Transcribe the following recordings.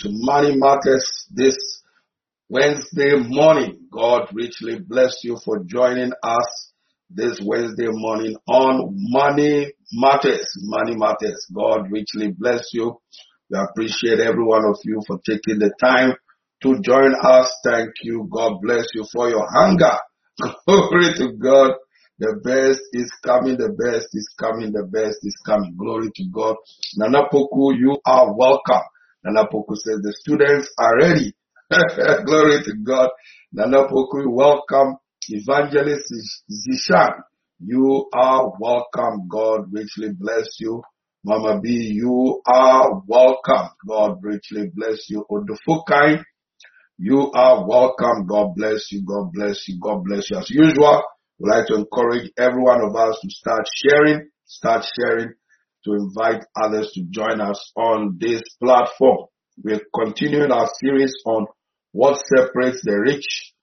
To Money Matters this Wednesday morning. God richly bless you for joining us this Wednesday morning on Money Matters. Money Matters. God richly bless you. We appreciate every one of you for taking the time to join us. Thank you. God bless you for your hunger. Glory to God. The best is coming. The best is coming. The best is coming. Glory to God. Nana Poku, you are welcome. Nana Poku says the students are ready. Glory to God. Nana Poku, welcome. Evangelist Zishan, you are welcome. God richly bless you. Mama B, you are welcome. God richly bless you. Odufukai, you are welcome. God bless you. God bless you. God bless you. As usual, we'd like to encourage every one of us to start sharing, start sharing, to invite others to join us on this platform. We're continuing our series on what separates the rich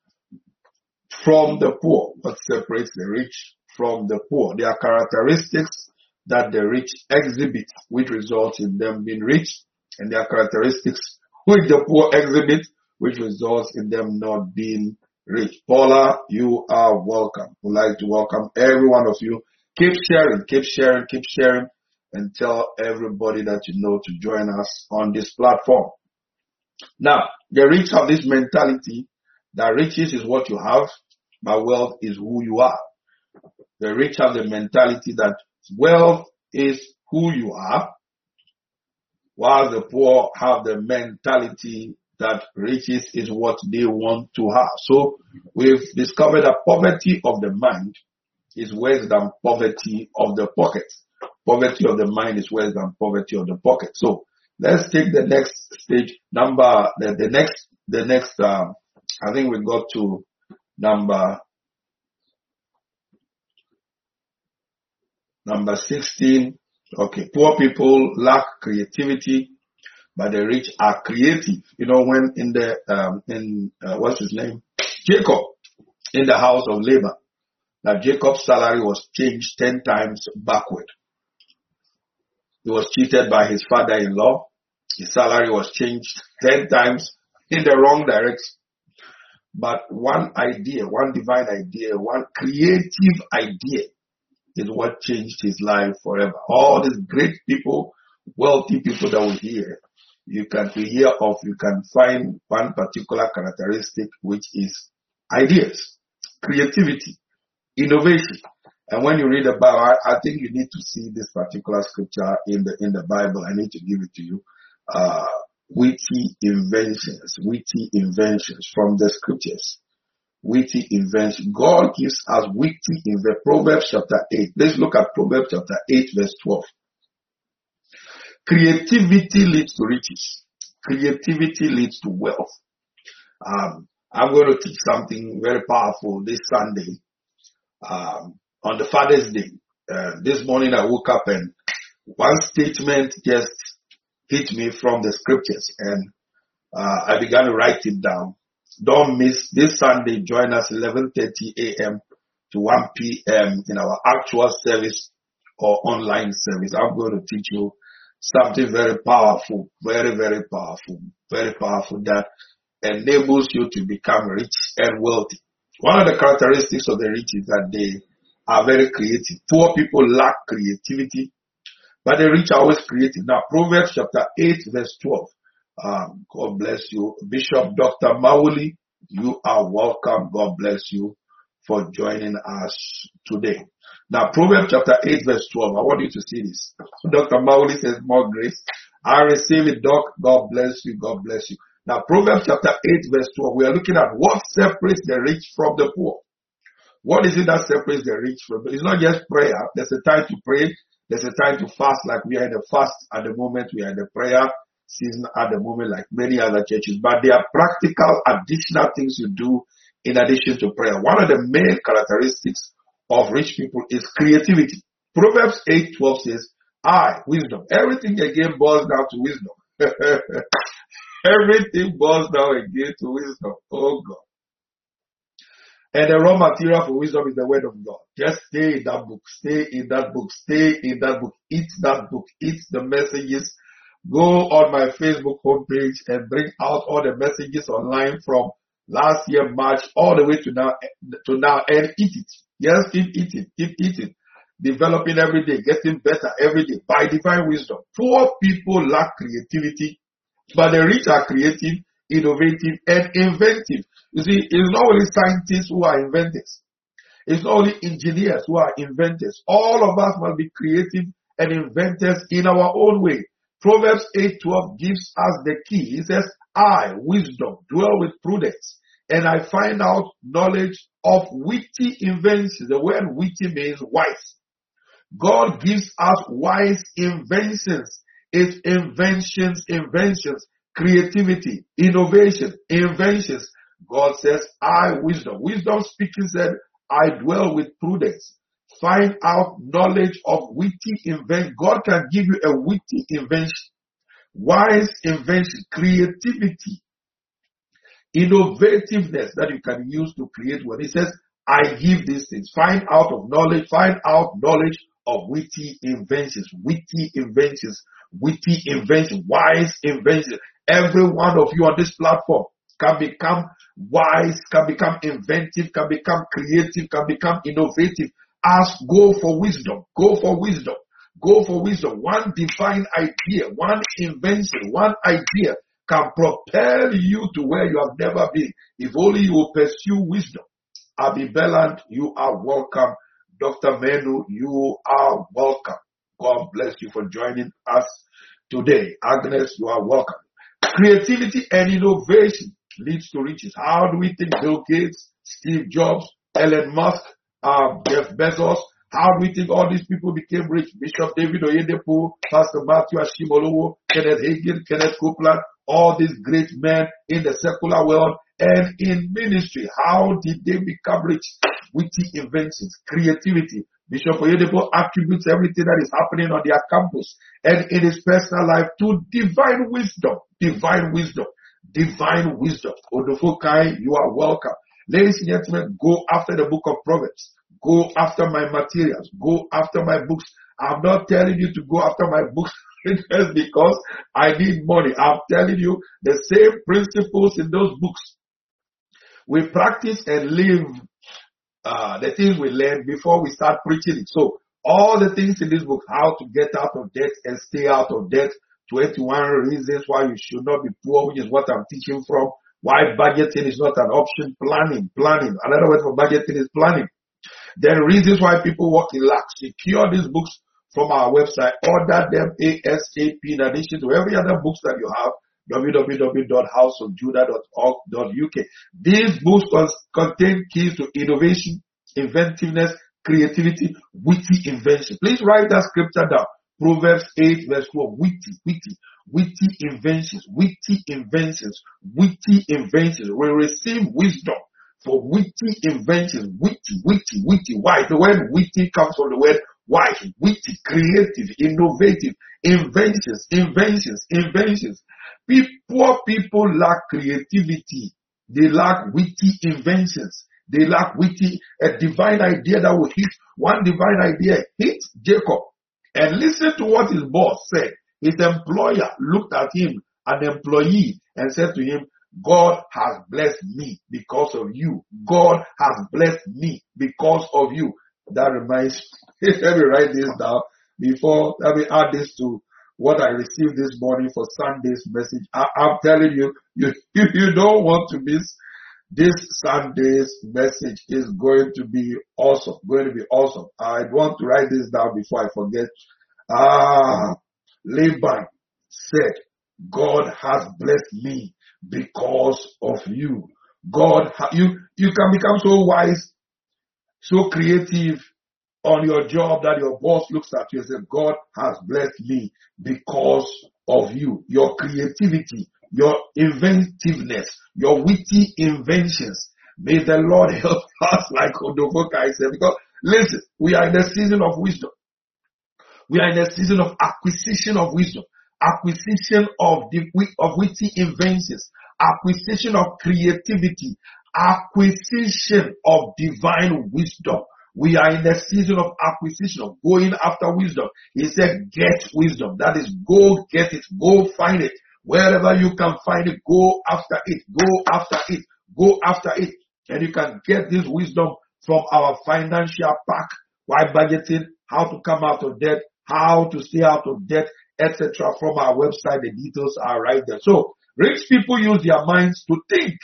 from the poor. What separates the rich from the poor? There are characteristics that the rich exhibit, which results in them being rich, and there are characteristics which the poor exhibit, which results in them not being rich. Paula, you are welcome. We'd like to welcome every one of you. Keep sharing, keep sharing, keep sharing, and tell everybody that you know to join us on this platform. Now, the rich have this mentality that riches is what you have, but wealth is who you are. The rich have the mentality that wealth is who you are, while the poor have the mentality that riches is what they want to have. So we've discovered that poverty of the mind is worse than poverty of the pocket. Poverty of the mind is worse than poverty of the pocket. So let's take the next stage number, the, the next, the next, uh, I think we got to number, number 16. Okay. Poor people lack creativity, but the rich are creative. You know, when in the, um, in, uh, what's his name? Jacob in the house of Laban, that Jacob's salary was changed 10 times backward. He was cheated by his father-in-law. His salary was changed 10 times in the wrong direction. But one idea, one divine idea, one creative idea is what changed his life forever. All these great people, wealthy people that we hear, you can hear of, you can find one particular characteristic which is ideas, creativity, innovation. And when you read the Bible, I, I, think you need to see this particular scripture in the in the Bible. I need to give it to you. Uh, witty inventions, witty inventions from the scriptures. Witty invention. God gives us witty in the Proverbs chapter 8. Let's look at Proverbs chapter 8 verse 12. Creativity leads to riches. Creativity leads to wealth. Um, I'm going to teach something very powerful this Sunday um, on the Father's Day. Uh, this morning I woke up and one statement just hit me from the scriptures and uh, I began to write it down. Don't miss this Sunday. Join us 11:30 a.m. to 1 p.m. in our actual service or online service. I'm going to teach you something very powerful, very, very powerful, very powerful that enables you to become rich and wealthy. One of the characteristics of the rich is that they are very creative. Poor people lack creativity, but the rich are always creative. Now, Proverbs chapter 8 verse 12. Um, God bless you. Bishop Dr. Mauli, you are welcome. God bless you for joining us today. Now, Proverbs chapter 8 verse 12. I want you to see this. Dr. Mauli says, more grace. I receive it, Doc. God bless you. God bless you. Now, Proverbs chapter 8 verse 12. We are looking at what separates the rich from the poor. What is it that separates the rich from It's not just prayer. There's a time to pray. There's a time to fast like we are in the fast at the moment. We are in the prayer season at the moment like many other churches. But there are practical additional things you do in addition to prayer. One of the main characteristics of rich people is creativity. Proverbs 8:12 says, I, wisdom. Everything again boils down to wisdom. Everything boils down again to wisdom. Oh God. And the raw material for wisdom is the word of God. Just stay in that book. Stay in that book. Stay in that book. Eat that book. Eat the messages go on my Facebook homepage and bring out all the messages online from last year March all the way to now to now and eat it. Yes, keep eating, keep eating. Developing every day, getting better every day by divine wisdom. Poor people lack creativity, but the rich are creative, innovative, and inventive. You see, it's not only scientists who are inventors. It's not only engineers who are inventors. All of us must be creative and inventors in our own way. Proverbs 8:12 gives us the key. It says, I, wisdom, dwell with prudence, and I find out knowledge of witty inventions. The word witty means wise. God gives us wise inventions. It's inventions, inventions, creativity, innovation, inventions. God says, I, wisdom. Wisdom speaking said, I dwell with prudence. Find out knowledge of witty invention. God can give you a witty invention, wise invention, creativity, innovativeness that you can use to create what He says, I give these things. Find out of knowledge, find out knowledge of witty inventions, witty inventions, witty inventions, wise inventions. Every one of you on this platform can become wise, can become inventive, can become creative, can become innovative. Ask, go for wisdom, go for wisdom, go for wisdom. One divine idea, one invention, one idea can propel you to where you have never been. If only you will pursue wisdom. Abby Belland, you are welcome. Dr. Menu, you are welcome. God bless you for joining us today. Agnes, you are welcome. Creativity and innovation leads to riches. How do we think Bill Gates, Steve Jobs, Elon Musk, uh, Jeff Bezos, how do we think all these people became rich? Bishop David Oyedepo, Pastor Matthew Ashimolowo, Kenneth Hagin, Kenneth Copeland, all these great men in the secular world and in ministry. How did they become rich? Witty inventions, creativity. Bishop Oyedepo attributes everything that is happening on their campus and in his personal life to divine wisdom. Divine wisdom divine wisdom. Odofokai, you are welcome. Ladies and gentlemen, go after the book of Proverbs. Go after my materials. Go after my books. I'm not telling you to go after my books just because I need money. I'm telling you the same principles in those books. We practice and live uh, the things we learn before we start preaching it. So all the things in this book, how to get out of debt and stay out of debt, 21 reasons why you should not be poor, which is what I'm teaching from. Why budgeting is not an option. Planning, planning. Another word for budgeting is planning. Then reasons why people work in lack. Secure these books from our website. Order them ASAP in addition to every other books that you have www.houseofjudah.org.uk. These books contain keys to innovation, inventiveness, creativity, witty invention. Please write that scripture down. Proverbs 8 verse 12. Witty, witty, witty inventions, witty inventions, witty inventions. We receive wisdom for witty inventions, witty, witty, witty. Why? The word witty comes from the word wise, witty, creative, innovative, inventions, inventions, inventions. Poor people lack creativity. They lack witty inventions. They lack witty, a divine idea that will hit, one divine idea hit Jacob and listen to what his boss said. His employer looked at him, an employee, and said to him, God has blessed me because of you. God has blessed me because of you. That reminds me, let me write this down before, let me add this to what I received this morning for Sunday's message. I, am telling you, you, you don't want to miss this Sunday's message is going to be awesome. Going to be awesome. I want to write this down before I forget. Ah, Laban said, God has blessed me because of you. God, you, you can become so wise, so creative on your job that your boss looks at you and says, God has blessed me because of you. Your creativity, your inventiveness, your witty inventions. May the Lord help us like Odofoka said, because listen, we are in the season of wisdom. We are in a season of acquisition of wisdom, acquisition of the of witty inventions, acquisition of creativity, acquisition of divine wisdom. We are in the season of acquisition, of going after wisdom. He said, get wisdom. That is, go get it. Go find it. Wherever you can find it, go after it. Go after it. Go after it. And you can get this wisdom from our financial pack. Why budgeting? How to come out of debt? How to stay out of debt? Etc. From our website. The details are right there. So, rich people use their minds to think.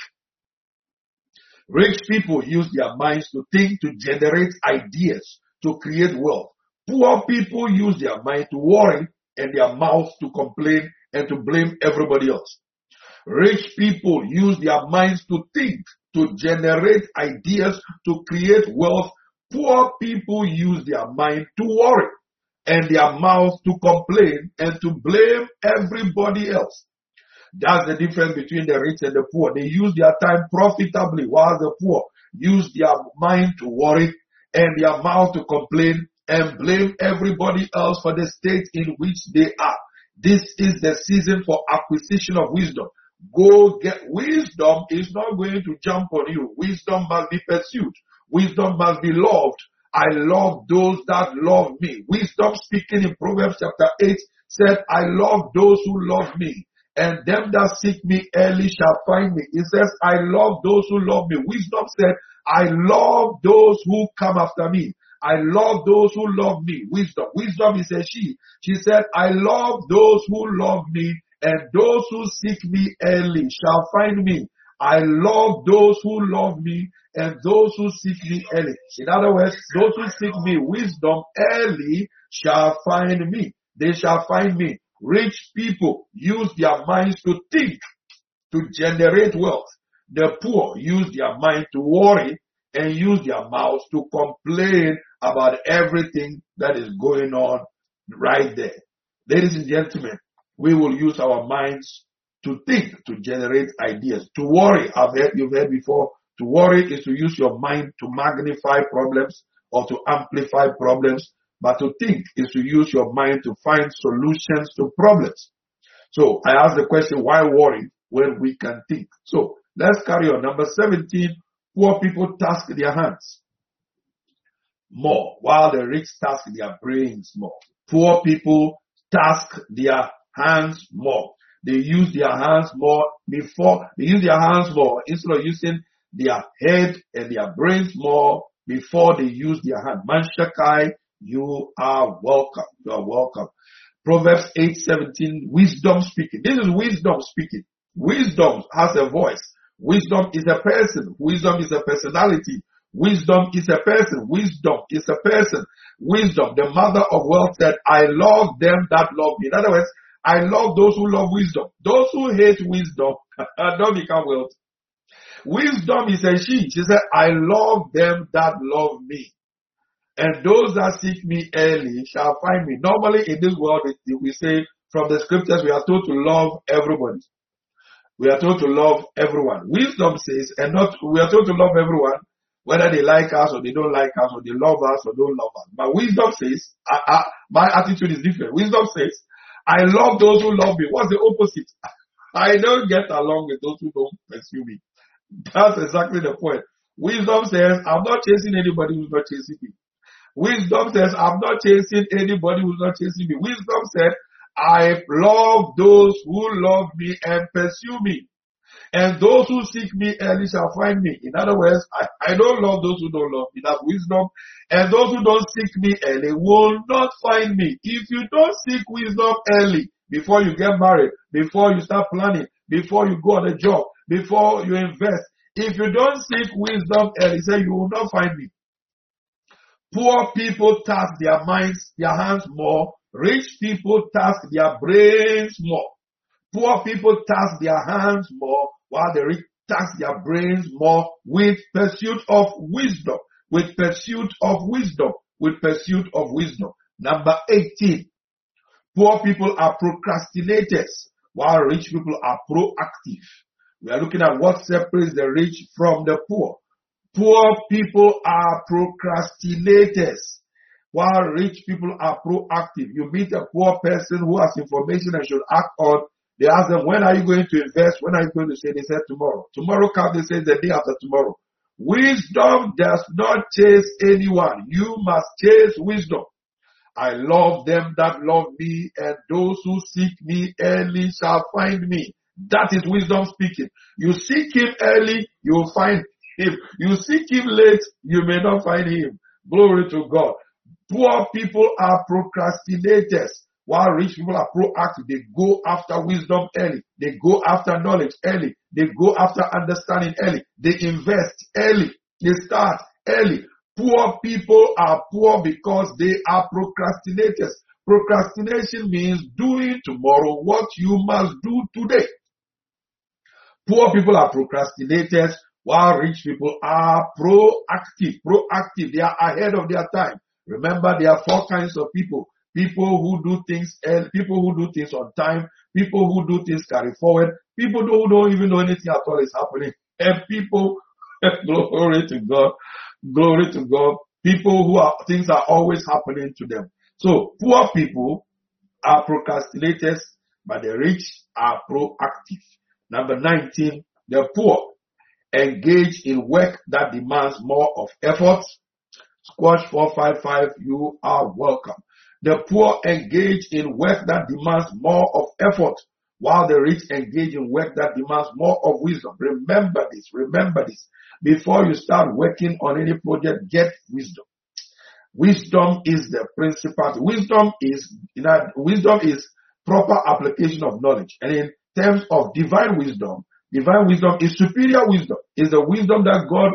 Rich people use their minds to think, to generate ideas, to create wealth. Poor people use their mind to worry and their mouths to complain and to blame everybody else. Rich people use their minds to think, to generate ideas, to create wealth. Poor people use their mind to worry and their mouths to complain and to blame everybody else. That's the difference between the rich and the poor. They use their time profitably while the poor use their mind to worry and their mouth to complain and blame everybody else for the state in which they are. This is the season for acquisition of wisdom. Go get wisdom is not going to jump on you. Wisdom must be pursued. Wisdom must be loved. I love those that love me. Wisdom speaking in Proverbs chapter 8 said, I love those who love me and them that seek me early shall find me. It says, I love those who love me. Wisdom said, I love those who come after me. I love those who love me. Wisdom. Wisdom is a she. She said, I love those who love me and those who seek me early shall find me. I love those who love me and those who seek me early. In other words, those who seek me wisdom early shall find me. They shall find me. Rich people use their minds to think, to generate wealth. The poor use their mind to worry and use their mouths to complain about everything that is going on right there. Ladies and gentlemen, we will use our minds to think, to generate ideas. To worry, I've heard, you've heard before, to worry is to use your mind to magnify problems or to amplify problems but to think is to use your mind to find solutions to problems. So I ask the question, why worry when we can think? So let's carry on. Number 17, poor people task their hands more while the rich task their brains more. Poor people task their hands more. They use their hands more before, they use their hands more instead of using their head and their brains more before they use their hand. Manshakai you are welcome. You are welcome. Proverbs 8:17, wisdom speaking. This is wisdom speaking. Wisdom has a voice. Wisdom is a person. Wisdom is a personality. Wisdom is a person. Wisdom is a person. Wisdom, the mother of wealth said, I love them that love me. In other words, I love those who love wisdom. Those who hate wisdom don't become wealthy. Wisdom is a she. She said, I love them that love me. And those that seek me early shall find me. Normally in this world, we say from the scriptures, we are told to love everybody. We are told to love everyone. Wisdom says, and not, we are told to love everyone, whether they like us or they don't like us or they love us or don't love us. But wisdom says, I, I, my attitude is different. Wisdom says, I love those who love me. What's the opposite? I don't get along with those who don't pursue me. That's exactly the point. Wisdom says, I'm not chasing anybody who's not chasing me. Wisdom says, I'm not chasing anybody who's not chasing me. Wisdom said, I love those who love me and pursue me. And those who seek me early shall find me. In other words, I, I don't love those who don't love me. That's wisdom. And those who don't seek me early will not find me. If you don't seek wisdom early, before you get married, before you start planning, before you go on a job, before you invest, if you don't seek wisdom early, say you will not find me. Poor people task their minds, their hands more. Rich people task their brains more. Poor people task their hands more while the rich task their brains more with pursuit of wisdom, with pursuit of wisdom, with pursuit of wisdom. Number 18. Poor people are procrastinators while rich people are proactive. We are looking at what separates the rich from the poor. Poor people are procrastinators while rich people are proactive. You meet a poor person who has information and should act on. They ask them, when are you going to invest? When are you going to say? They said tomorrow. Tomorrow comes, they say the day after tomorrow. Wisdom does not chase anyone. You must chase wisdom. I love them that love me and those who seek me early shall find me. That is wisdom speaking. You seek him early, you will find him. You seek him late, you may not find him. Glory to God. Poor people are procrastinators. While rich people are proactive, they go after wisdom early. They go after knowledge early. They go after understanding early. They invest early. They start early. Poor people are poor because they are procrastinators. Procrastination means doing tomorrow what you must do today. Poor people are procrastinators while rich people are proactive. Proactive. They are ahead of their time. Remember, there are four kinds of people. People who do things, people who do things on time, people who do things carry forward, people who don't even know anything at all is happening, and people, glory to God, glory to God, people who are, things are always happening to them. So, poor people are procrastinators, but the rich are proactive. Number 19, the poor engage in work that demands more of effort. Squash 455, you are welcome. The poor engage in work that demands more of effort, while the rich engage in work that demands more of wisdom. Remember this, remember this. Before you start working on any project, get wisdom. Wisdom is the principal. Wisdom is, you know, wisdom is proper application of knowledge. And in terms of divine wisdom, divine wisdom is superior wisdom, is the wisdom that God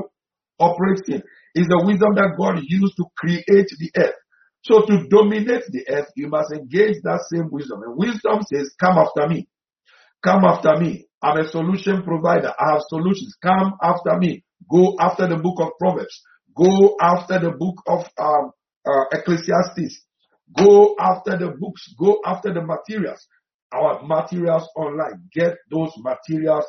operates in, is the wisdom that God used to create the earth. So to dominate the earth, you must engage that same wisdom. And wisdom says, come after me. Come after me. I'm a solution provider. I have solutions. Come after me. Go after the book of Proverbs. Go after the book of um, uh, Ecclesiastes. Go after the books. Go after the materials. Our materials online. Get those materials.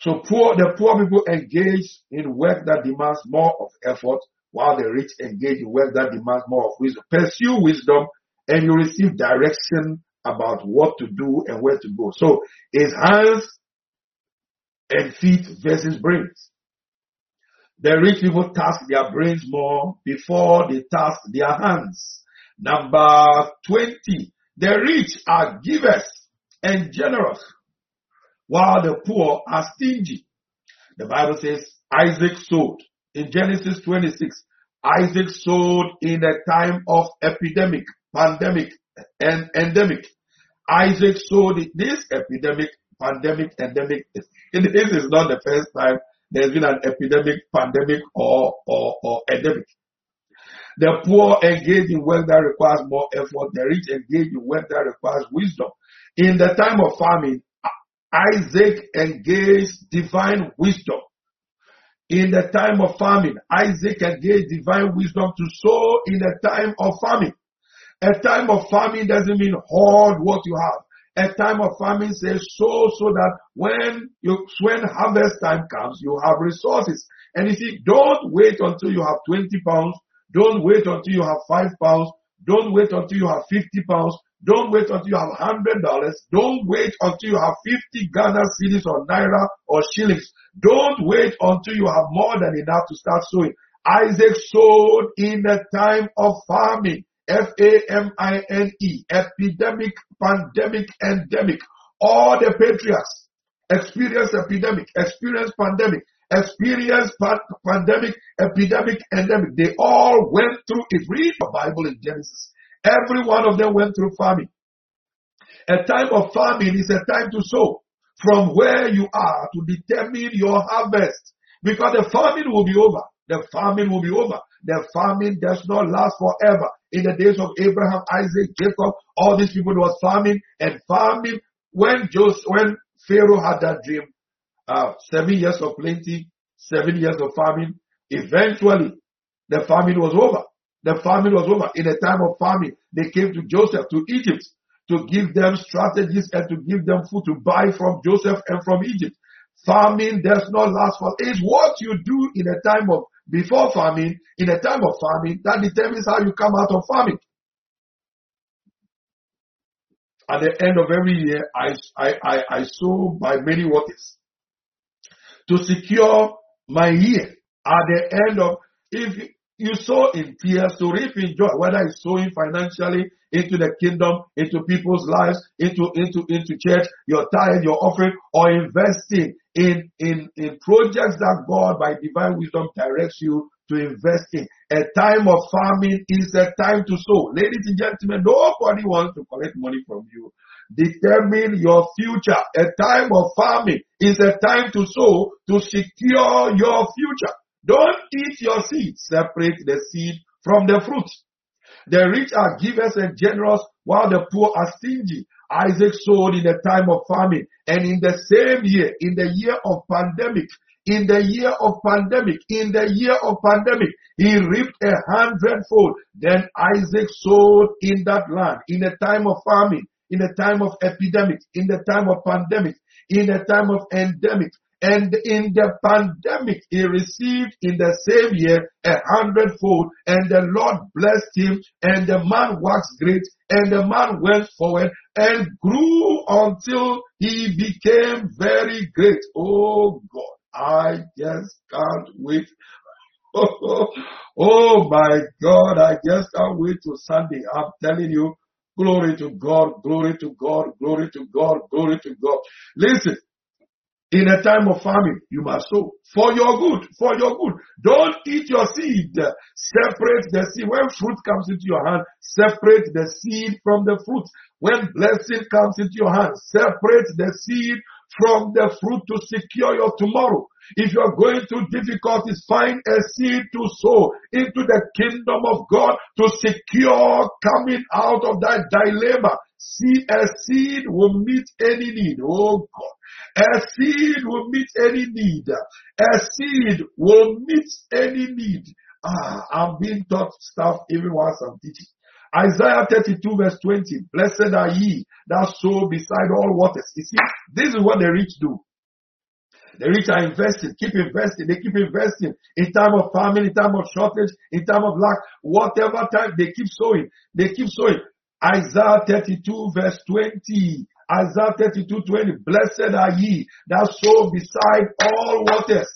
So poor, the poor people engage in work that demands more of effort while the rich engage in work that demands more of wisdom. Pursue wisdom and you receive direction about what to do and where to go. So it's hands and feet versus brains. The rich people task their brains more before they task their hands. Number 20. The rich are givers and generous while the poor are stingy. The Bible says Isaac sowed in Genesis 26. Isaac sowed in a time of epidemic, pandemic, and endemic. Isaac sowed this epidemic, pandemic, endemic. This is not the first time there's been an epidemic, pandemic, or, or, or endemic. The poor engage in work that requires more effort. The rich engage in work that requires wisdom. In the time of famine, Isaac engaged divine wisdom. In the time of famine, Isaac engaged divine wisdom to sow in a time of famine. A time of famine doesn't mean hoard what you have. A time of famine says sow so that when you, when harvest time comes, you have resources. And you see, don't wait until you have 20 pounds. Don't wait until you have 5 pounds. Don't wait until you have 50 pounds. Don't wait until you have hundred dollars. Don't wait until you have 50 Ghana cedis or naira or shillings. Don't wait until you have more than enough to start sowing. Isaac sowed in a time of famine. F-A-M-I-N-E. Epidemic, pandemic, endemic. All the patriarchs experienced epidemic, experienced pandemic, experienced pandemic, epidemic, endemic. They all went through it. Read the Bible in Genesis. Every one of them went through famine. A time of famine is a time to sow from where you are to determine your harvest. Because the famine will be over. The famine will be over. The famine does not last forever. In the days of Abraham, Isaac, Jacob, all these people was famine and famine. When Joseph, when Pharaoh had that dream, uh, seven years of plenty, seven years of famine, eventually the famine was over. The famine was over. In a time of famine, they came to Joseph, to Egypt, to give them strategies and to give them food to buy from Joseph and from Egypt. Famine does not last for. It's what you do in a time of before famine, in a time of famine, that determines how you come out of famine. At the end of every year, I, I, I, I sow by many waters to secure my year At the end of, if you sow in tears to reap in joy, whether it's sowing financially into the kingdom, into people's lives, into, into, into church, your tithe, your offering, or investing in, in, in projects that God by divine wisdom directs you to invest in. A time of farming is a time to sow. Ladies and gentlemen, nobody wants to collect money from you. Determine your future. A time of farming is a time to sow to secure your future. Don't eat your seed. Separate the seed from the fruit. The rich are givers and generous while the poor are stingy. Isaac sowed in the time of famine and in the same year, in the year of pandemic, in the year of pandemic, in the year of pandemic, he reaped a hundredfold. Then Isaac sowed in that land in a time of famine, in a time of epidemic, in the time of pandemic, in a time of endemic. And in the pandemic, he received in the same year a hundredfold, and the Lord blessed him, and the man waxed great, and the man went forward and grew until he became very great. Oh God, I just can't wait. oh my God, I just can't wait to Sunday. I'm telling you, glory to God, glory to God, glory to God, glory to God. Listen, in a time of famine, you must sow for your good, for your good. Don't eat your seed. Separate the seed. When fruit comes into your hand, separate the seed from the fruit. When blessing comes into your hand, separate the seed from the fruit to secure your tomorrow. If you are going through difficulties, find a seed to sow into the kingdom of God to secure coming out of that dilemma. See, a seed will meet any need. Oh God. A seed will meet any need. A seed will meet any need. Ah, I'm being taught stuff even whilst I'm teaching. Isaiah 32 verse 20. Blessed are ye that sow beside all waters. You see, this is what the rich do. The rich are investing, keep investing, they keep investing in time of famine, in time of shortage, in time of lack, whatever time they keep sowing, they keep sowing. Isaiah 32 verse 20. Isaiah 32, 20. Blessed are ye that sow beside all waters,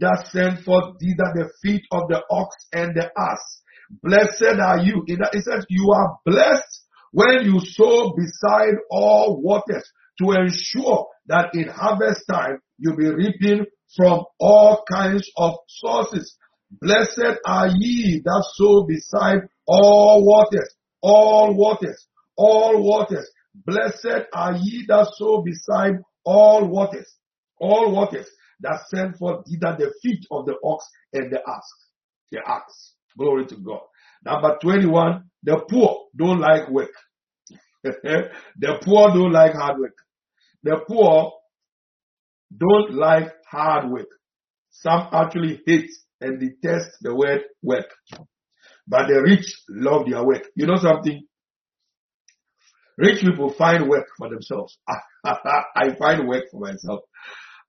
that send forth thither the feet of the ox and the ass. Blessed are you. It says you are blessed when you sow beside all waters to ensure that in harvest time you'll be reaping from all kinds of sources. Blessed are ye that sow beside all waters, all waters, all waters. Blessed are ye that sow beside all waters, all waters that send forth either the feet of the ox and the ass, the ass. Glory to God. Number 21, the poor don't like work. the poor don't like hard work. The poor don't like hard work. Some actually hate and detest the word work. But the rich love their work. You know something? Rich people find work for themselves. I find work for myself.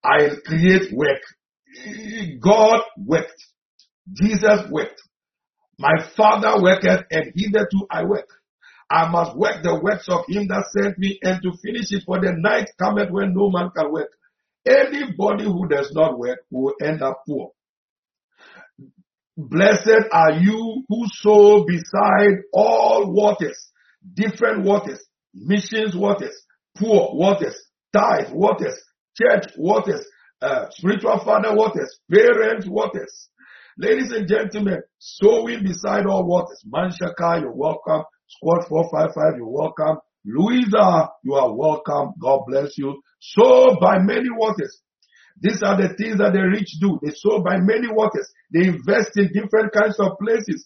I create work. God worked. Jesus worked. My father worketh and hitherto I work. I must work the works of him that sent me and to finish it for the night cometh when no man can work. Anybody who does not work will end up poor. Blessed are you who sow beside all waters, different waters, missions waters, poor waters, tithe waters, church waters, uh, spiritual father waters, parent waters. Ladies and gentlemen, sowing beside all waters. Manshaka, you're welcome. Squad 455, you're welcome. Louisa, you are welcome. God bless you. Sow by many waters. These are the things that the rich do. They sow by many waters. They invest in different kinds of places.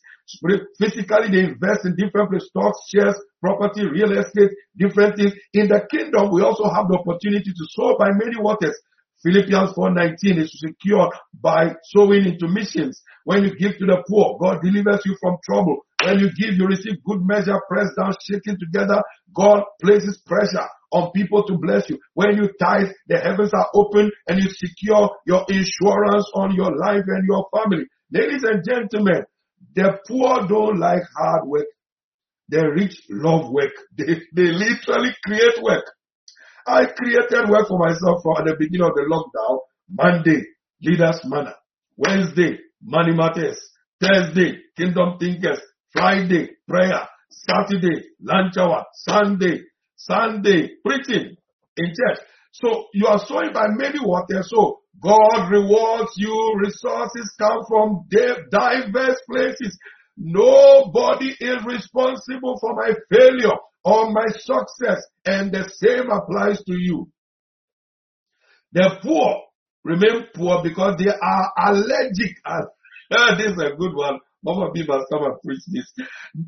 Physically, they invest in different places, stocks, shares, property, real estate, different things. In the kingdom, we also have the opportunity to sow by many waters. Philippians 4:19 is secured by sowing into missions. When you give to the poor, God delivers you from trouble. When you give, you receive good measure, pressed down, shaken together. God places pressure on people to bless you. When you tithe, the heavens are open and you secure your insurance on your life and your family. Ladies and gentlemen, the poor don't like hard work. The rich love work. They, they literally create work. I created work for myself for at the beginning of the lockdown, Monday, leaders manna. Wednesday, money matters. Thursday, kingdom thinkers. Friday, prayer. Saturday, lunch hour. Sunday, Sunday, preaching in church. So you are sowing by many waters. So God rewards you. Resources come from diverse places. Nobody is responsible for my failure or my success. And the same applies to you. The poor remain poor because they are allergic. this is a good one. Mama must come and preach this.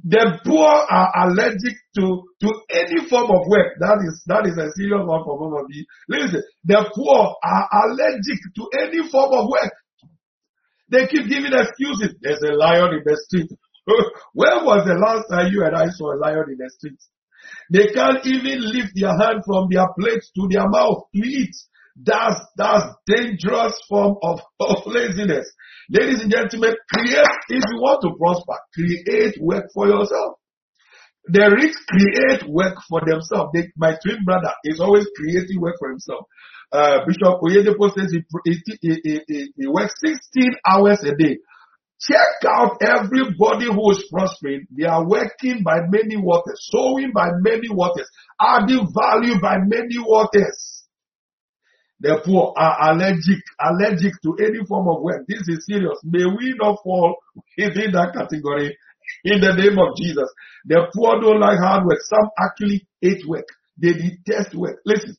The poor are allergic to, to any form of work. That is, that is a serious one for Mama B. Listen, the poor are allergic to any form of work. They keep giving excuses. There's a lion in the street. when was the last time you and I saw a lion in the street? They can't even lift their hand from their plate to their mouth to eat. That's, that's dangerous form of, of laziness. Ladies and gentlemen, create, if you want to prosper, create work for yourself. The rich create work for themselves. They, my twin brother is always creating work for himself. Uh, Bishop Oyedepo says he, he, he, he works 16 hours a day. Check out everybody who is prospering. They are working by many waters, sowing by many waters, adding value by many waters. The poor are allergic, allergic to any form of work. This is serious. May we not fall within that category in the name of Jesus. The poor don't like hard work. Some actually hate work. They detest work. Listen,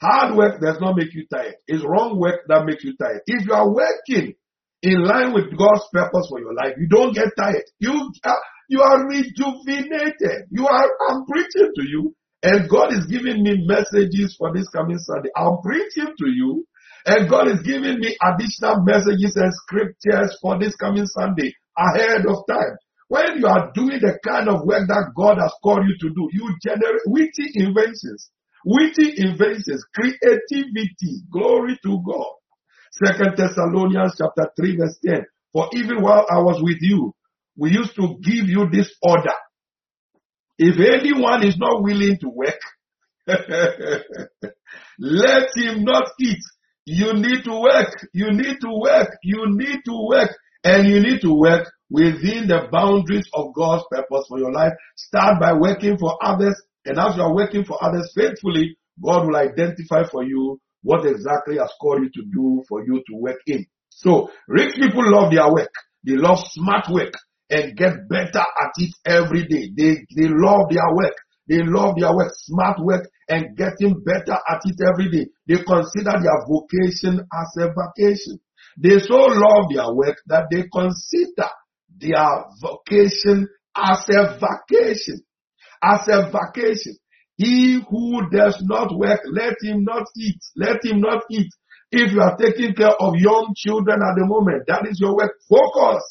hard work does not make you tired. It's wrong work that makes you tired. If you are working in line with God's purpose for your life, you don't get tired. You you are rejuvenated. You are, I'm preaching to you. And God is giving me messages for this coming Sunday. I'm preaching to you. And God is giving me additional messages and scriptures for this coming Sunday ahead of time. When you are doing the kind of work that God has called you to do, you generate witty inventions, witty inventions, creativity. Glory to God. Second Thessalonians chapter 3 verse 10. For even while I was with you, we used to give you this order if anyone is not willing to work, let him not eat. You need to work. You need to work. You need to work. And you need to work within the boundaries of God's purpose for your life. Start by working for others. And as you are working for others faithfully, God will identify for you what exactly has called you to do for you to work in. So rich people love their work. They love smart work and get better at it every day. They, they love their work. They love their work, smart work, and getting better at it every day. They consider their vocation as a vacation. They so love their work that they consider their vocation as a vacation. As a vacation. He who does not work, let him not eat. Let him not eat. If you are taking care of young children at the moment, that is your work. Focus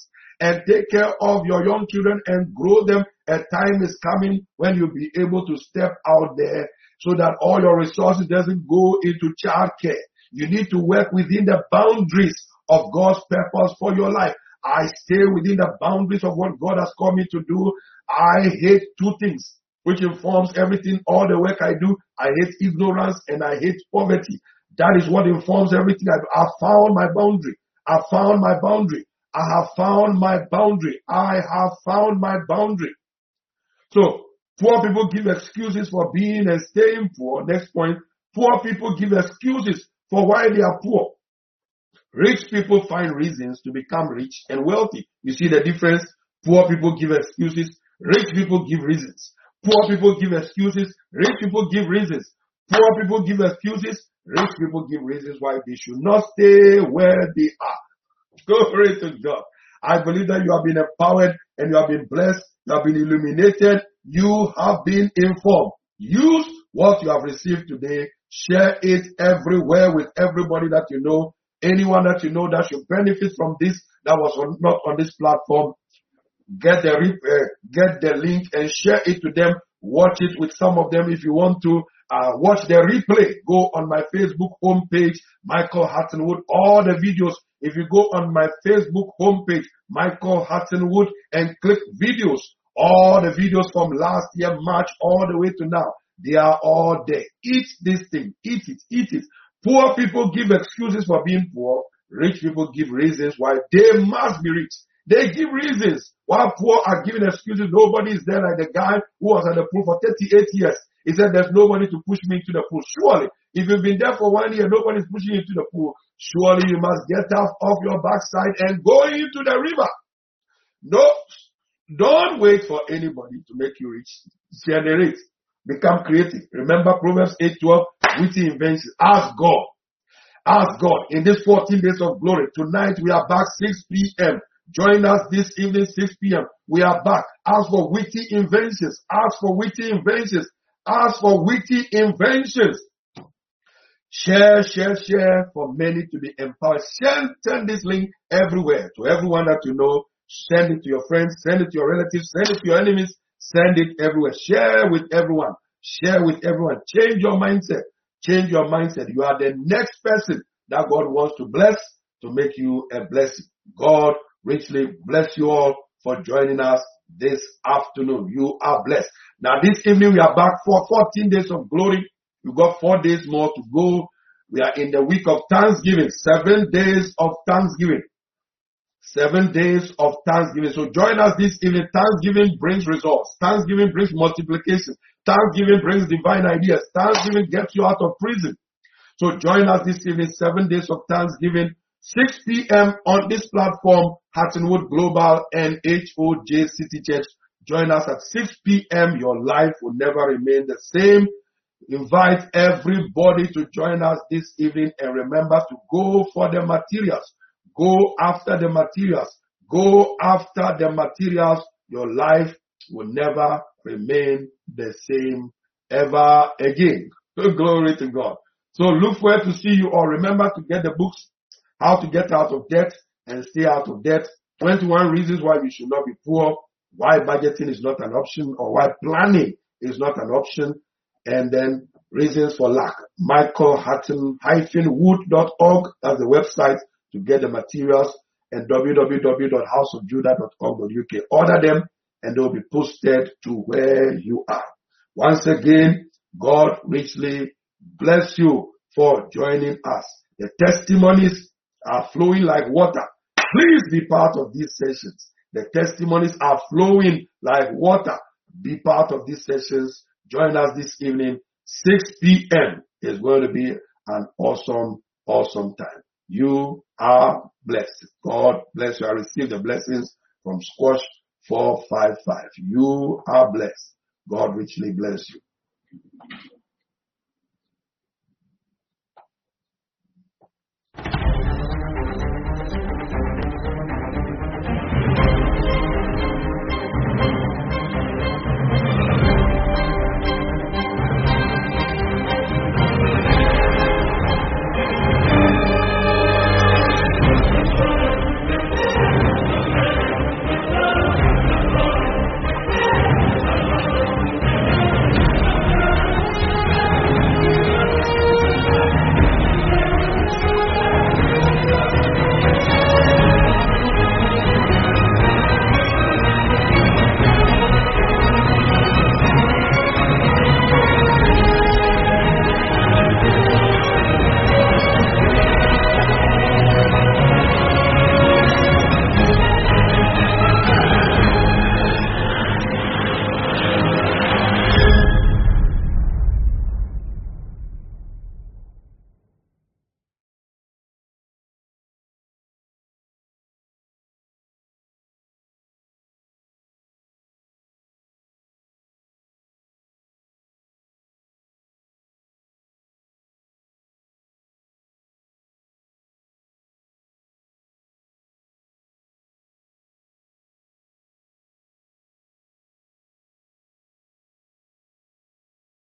and take care of your young children and grow them. A time is coming when you'll be able to step out there so that all your resources doesn't go into childcare. You need to work within the boundaries of God's purpose for your life. I stay within the boundaries of what God has called me to do. I hate two things, which informs everything, all the work I do. I hate ignorance and I hate poverty. That is what informs everything I do. I found my boundary. I found my boundary. I have found my boundary. I have found my boundary. So, poor people give excuses for being and staying poor. Next point, poor people give excuses for why they are poor. Rich people find reasons to become rich and wealthy. You see the difference? Poor people give excuses. Rich people give reasons. Poor people give excuses. Rich people give reasons. Poor people give excuses. Rich people give reasons why they should not stay where they are. Glory to God. I believe that you have been empowered and you have been blessed. You have been illuminated. You have been informed. Use what you have received today. Share it everywhere with everybody that you know. Anyone that you know that should benefit from this that was on, not on this platform. Get the uh, get the link and share it to them. Watch it with some of them if you want to. Uh, watch the replay. Go on my Facebook homepage, Michael Hartonwood. All the videos if you go on my Facebook homepage, Michael Hartonwood, and click videos, all the videos from last year, March, all the way to now, they are all there. Eat this thing. Eat it. Eat it. Poor people give excuses for being poor. Rich people give reasons why they must be rich. They give reasons while poor are giving excuses. Nobody is there like the guy who was at the pool for 38 years. He said, there's nobody to push me into the pool. Surely, if you've been there for one year, nobody's pushing you into the pool. Surely you must get off off your backside and go into the river. No, don't wait for anybody to make you rich. Generate. Become creative. Remember Proverbs 8:12, witty inventions. Ask God. Ask God in this 14 days of glory. Tonight we are back 6 p.m. Join us this evening 6 p.m. We are back. Ask for witty inventions. Ask for witty inventions. Ask for witty inventions. Share, share, share for many to be empowered. Send, this link everywhere to everyone that you know. Send it to your friends, send it to your relatives, send it to your enemies, send it everywhere. Share with everyone. Share with everyone. Change your mindset. Change your mindset. You are the next person that God wants to bless to make you a blessing. God richly bless you all for joining us this afternoon. You are blessed. Now this evening we are back for 14 days of glory We've got four days more to go. We are in the week of Thanksgiving, seven days of Thanksgiving. Seven days of Thanksgiving. So join us this evening. Thanksgiving brings results. Thanksgiving brings multiplication. Thanksgiving brings divine ideas. Thanksgiving gets you out of prison. So join us this evening, seven days of Thanksgiving, 6 p.m. on this platform, Hattonwood Global and HOJ City Church. Join us at 6 p.m. Your life will never remain the same. Invite everybody to join us this evening and remember to go for the materials. Go after the materials. Go after the materials. Your life will never remain the same ever again. Glory to God. So look forward to see you all. Remember to get the books, how to get out of debt and stay out of debt. 21 reasons why you should not be poor, why budgeting is not an option or why planning is not an option and then reasons for lack. Michael Hatton-wood.org. That's the website to get the materials and www.houseofjudah.org.uk. Order them and they'll be posted to where you are. Once again, God richly bless you for joining us. The testimonies are flowing like water. Please be part of these sessions. The testimonies are flowing like water. Be part of these sessions Join us this evening, 6 p.m. is going to be an awesome, awesome time. You are blessed. God bless you. I receive the blessings from Squash 455. You are blessed. God richly bless you.